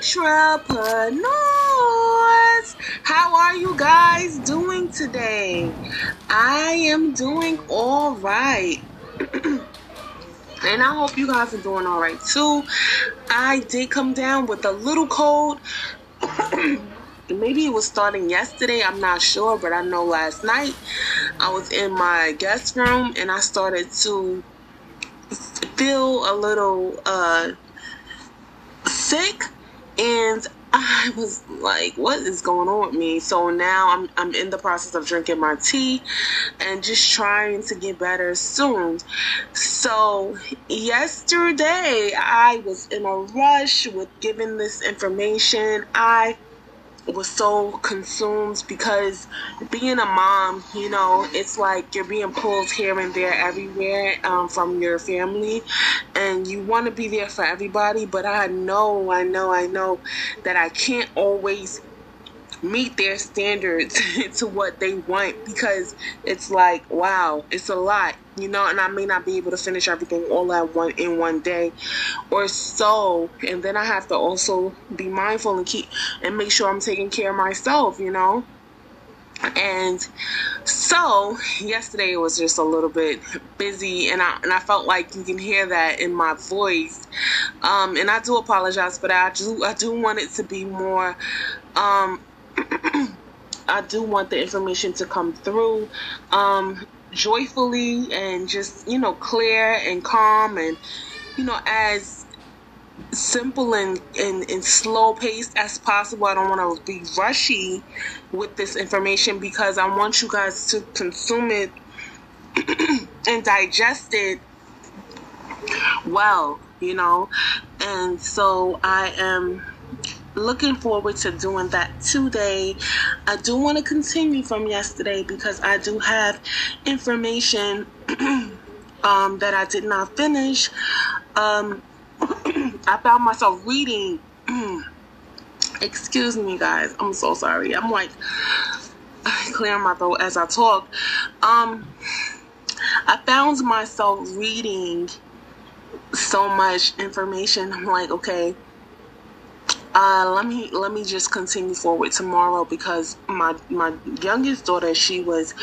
entrepreneurs. How are you guys doing today? I am doing all right. and I hope you guys are doing all right too. I did come down with a little cold. Maybe it was starting yesterday, I'm not sure, but I know last night I was in my guest room and I started to feel a little uh sick and I was like, what is going on with me? So now I'm I'm in the process of drinking my tea and just trying to get better soon. So yesterday I was in a rush with giving this information. I was so consumed because being a mom, you know, it's like you're being pulled here and there everywhere um, from your family, and you want to be there for everybody. But I know, I know, I know that I can't always meet their standards to what they want because it's like wow it's a lot you know and i may not be able to finish everything all at one in one day or so and then i have to also be mindful and keep and make sure i'm taking care of myself you know and so yesterday was just a little bit busy and I and I felt like you can hear that in my voice. Um, and I do apologize for that. I do I do want it to be more um, I do want the information to come through um, joyfully and just, you know, clear and calm and, you know, as simple and, and, and slow paced as possible. I don't want to be rushy with this information because I want you guys to consume it and digest it well, you know. And so I am looking forward to doing that today. I do want to continue from yesterday because I do have information um, that I did not finish. Um, I found myself reading. Excuse me, guys. I'm so sorry. I'm like clearing my throat as I talk. Um, I found myself reading so much information. I'm like, okay uh, let me let me just continue forward tomorrow because my my youngest daughter she was,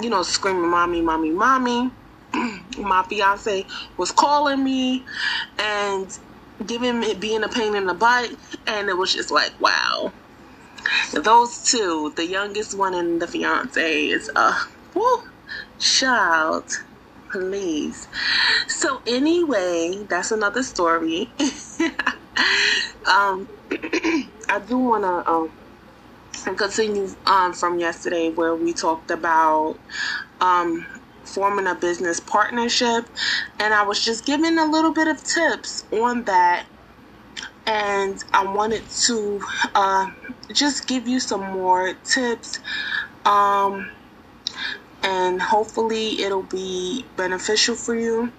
you know, screaming, "Mommy, mommy, mommy." my fiance was calling me and giving me being a pain in the butt, and it was just like, wow. Those two, the youngest one and the fiance, is uh, whoo, child please. So anyway, that's another story. um, I do want to um, continue um, from yesterday where we talked about um, forming a business partnership, and I was just giving a little bit of tips on that. And I wanted to uh, just give you some more tips um, and hopefully it'll be beneficial for you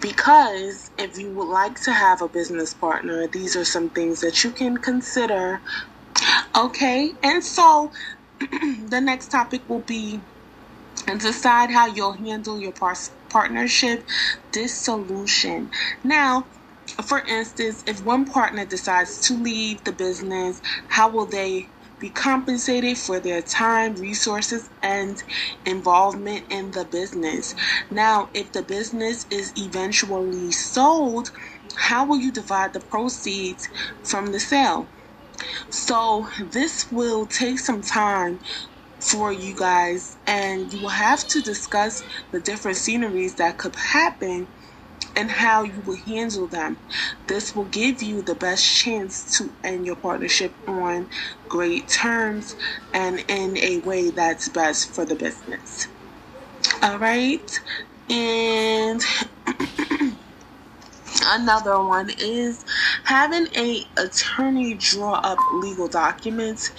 because if you would like to have a business partner, these are some things that you can consider. Okay, and so the next topic will be decide how you'll handle your par- partnership dissolution. Now, for instance, if one partner decides to leave the business, how will they be compensated for their time, resources, and involvement in the business. Now, if the business is eventually sold, how will you divide the proceeds from the sale? So, this will take some time for you guys, and you will have to discuss the different sceneries that could happen and how you will handle them. This will give you the best chance to end your partnership on great terms and in a way that's best for the business. All right, and another one is having a attorney draw up legal documents.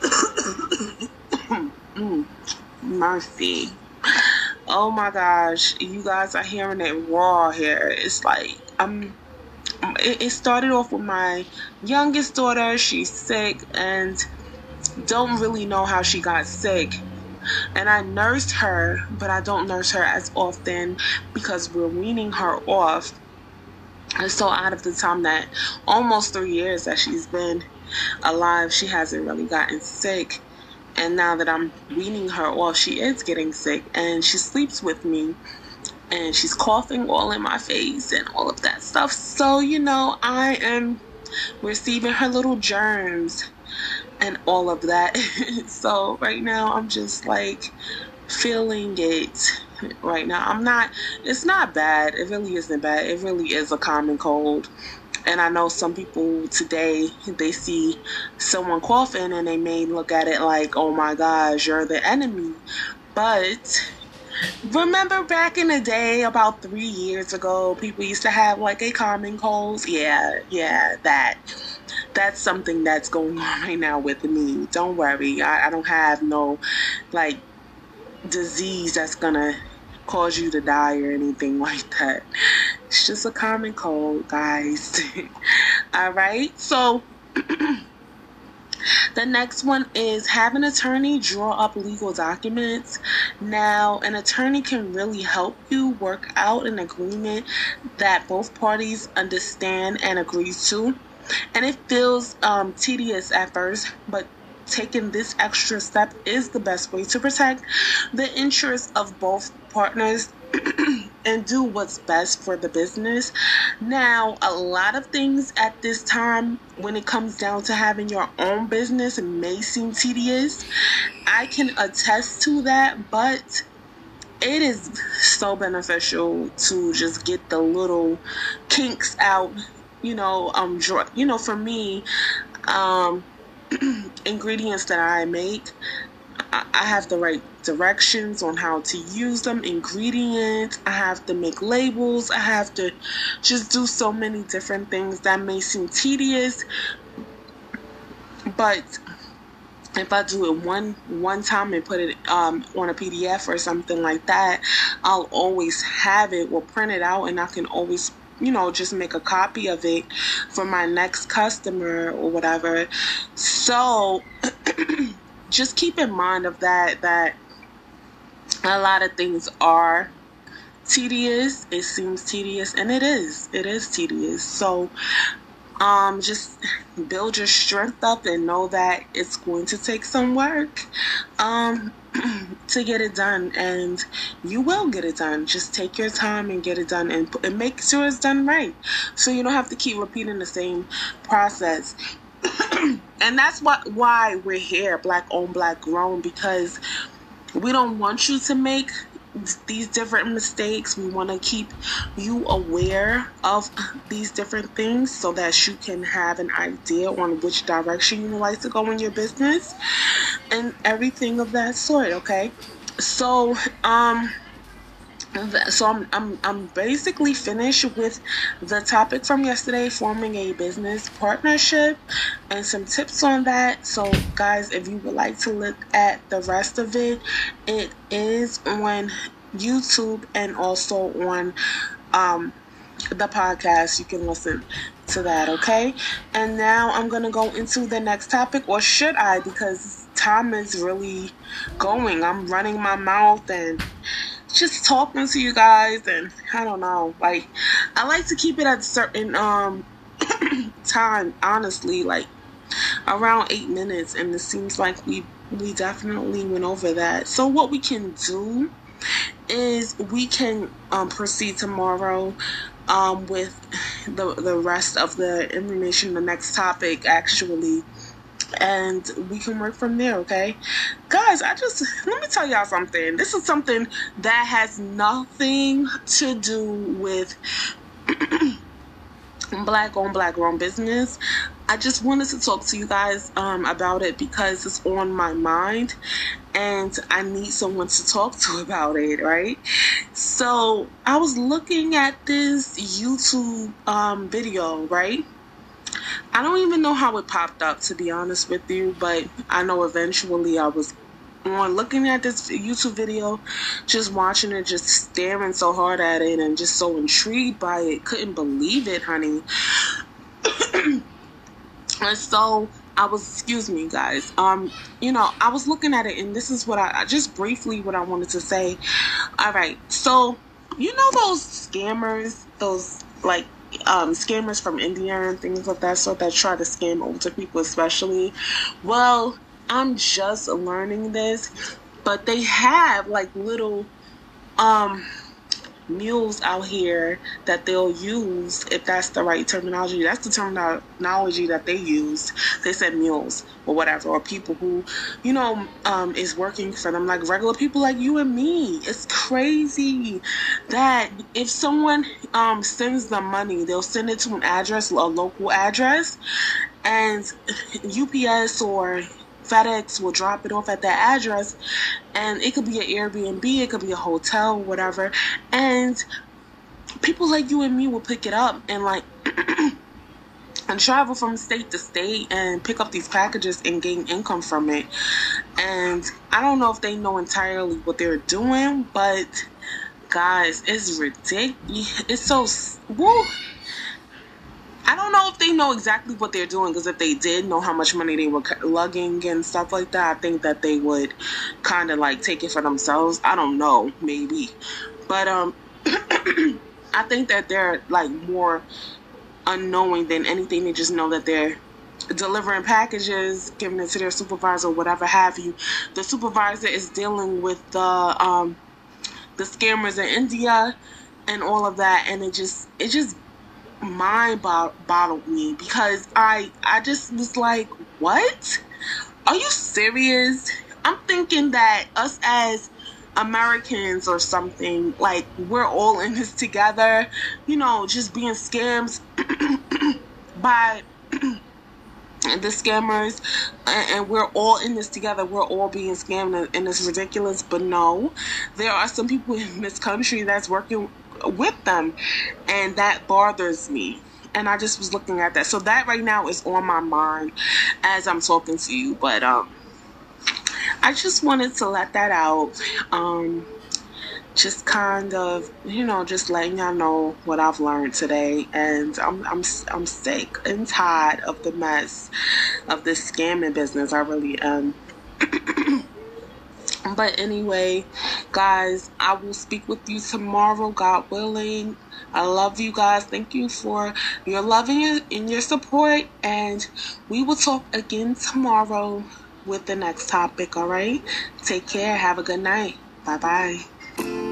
mm, mercy oh my gosh, you guys are hearing it raw here. It's like I'm. It, it started off with my youngest daughter. She's sick and don't really know how she got sick. And I nursed her, but I don't nurse her as often because we're weaning her off. And so out of the time that almost three years that she's been alive, she hasn't really gotten sick. And now that I'm weaning her off, she is getting sick and she sleeps with me and she's coughing all in my face and all of that stuff. So, you know, I am receiving her little germs and all of that. so, right now, I'm just like feeling it right now. I'm not, it's not bad. It really isn't bad. It really is a common cold. And I know some people today, they see someone coughing and they may look at it like, oh my gosh, you're the enemy. But remember back in the day, about three years ago, people used to have like a common cold? Yeah, yeah, that. That's something that's going on right now with me. Don't worry. I, I don't have no like disease that's gonna cause you to die or anything like that. It's just a common cold, guys. All right. So the next one is have an attorney draw up legal documents. Now, an attorney can really help you work out an agreement that both parties understand and agree to. And it feels um, tedious at first, but taking this extra step is the best way to protect the interests of both partners and do what's best for the business. Now, a lot of things at this time, when it comes down to having your own business, may seem tedious. I can attest to that, but it is so beneficial to just get the little kinks out. You know, um, you know, for me, um, ingredients that I make, I have the right directions on how to use them, ingredients. I have to make labels. I have to just do so many different things that may seem tedious. But if I do it one one time and put it um, on a PDF or something like that, I'll always have it We'll print it out, and I can always you know, just make a copy of it for my next customer or whatever. So just keep in mind of that that a lot of things are tedious. It seems tedious and it is. It is tedious. So um just build your strength up and know that it's going to take some work. Um to get it done, and you will get it done. Just take your time and get it done, and, and make sure it's done right, so you don't have to keep repeating the same process. and that's what why we're here, black owned, black grown, because we don't want you to make these different mistakes. We want to keep you aware of these different things so that you can have an idea on which direction you like to go in your business and everything of that sort, okay? So, um, so I'm, I'm I'm basically finished with the topic from yesterday forming a business partnership and some tips on that. So guys if you would like to look at the rest of it it is on YouTube and also on um, the podcast. You can listen to that okay? And now I'm gonna go into the next topic or should I? Because time is really going. I'm running my mouth and just talking to you guys and I don't know like I like to keep it at a certain um time honestly like around eight minutes and it seems like we we definitely went over that. So what we can do is we can um, proceed tomorrow um, with the the rest of the information the next topic actually and we can work from there, okay? Guys, I just let me tell y'all something. This is something that has nothing to do with black owned black grown business. I just wanted to talk to you guys um, about it because it's on my mind and I need someone to talk to about it, right? So I was looking at this YouTube um, video, right? I don't even know how it popped up, to be honest with you, but I know eventually I was on looking at this YouTube video, just watching it, just staring so hard at it, and just so intrigued by it. Couldn't believe it, honey. and so I was, excuse me, guys. Um, you know, I was looking at it, and this is what I just briefly what I wanted to say. All right, so you know those scammers, those like um, scammers from India and things of that sort that try to scam older people, especially. Well, I'm just learning this, but they have like little um mules out here that they'll use if that's the right terminology. That's the terminology that they use they said mules or whatever or people who you know um, is working for them like regular people like you and me. It's crazy that if someone um, sends them money they'll send it to an address a local address and ups or FedEx will drop it off at that address, and it could be an Airbnb, it could be a hotel, whatever, and people like you and me will pick it up and like and travel from state to state and pick up these packages and gain income from it. And I don't know if they know entirely what they're doing, but guys, it's ridiculous. It's so woo. I don't know if they know exactly what they're doing because if they did know how much money they were lugging and stuff like that, I think that they would kind of like take it for themselves. I don't know, maybe, but um, I think that they're like more unknowing than anything. They just know that they're delivering packages, giving it to their supervisor, whatever have you. The supervisor is dealing with the um, the scammers in India and all of that, and it just it just mind bottled me because I I just was like, what? Are you serious? I'm thinking that us as Americans or something, like we're all in this together, you know, just being scammed by the scammers and we're all in this together we're all being scammed and it's ridiculous but no there are some people in this country that's working with them and that bothers me and I just was looking at that. So that right now is on my mind as I'm talking to you. But um, I just wanted to let that out. Um, just kind of, you know, just letting y'all know what I've learned today. And I'm, I'm, I'm sick and tired of the mess of this scamming business. I really am. But anyway, guys, I will speak with you tomorrow, God willing. I love you guys. Thank you for your loving and your support. And we will talk again tomorrow with the next topic, all right? Take care. Have a good night. Bye bye.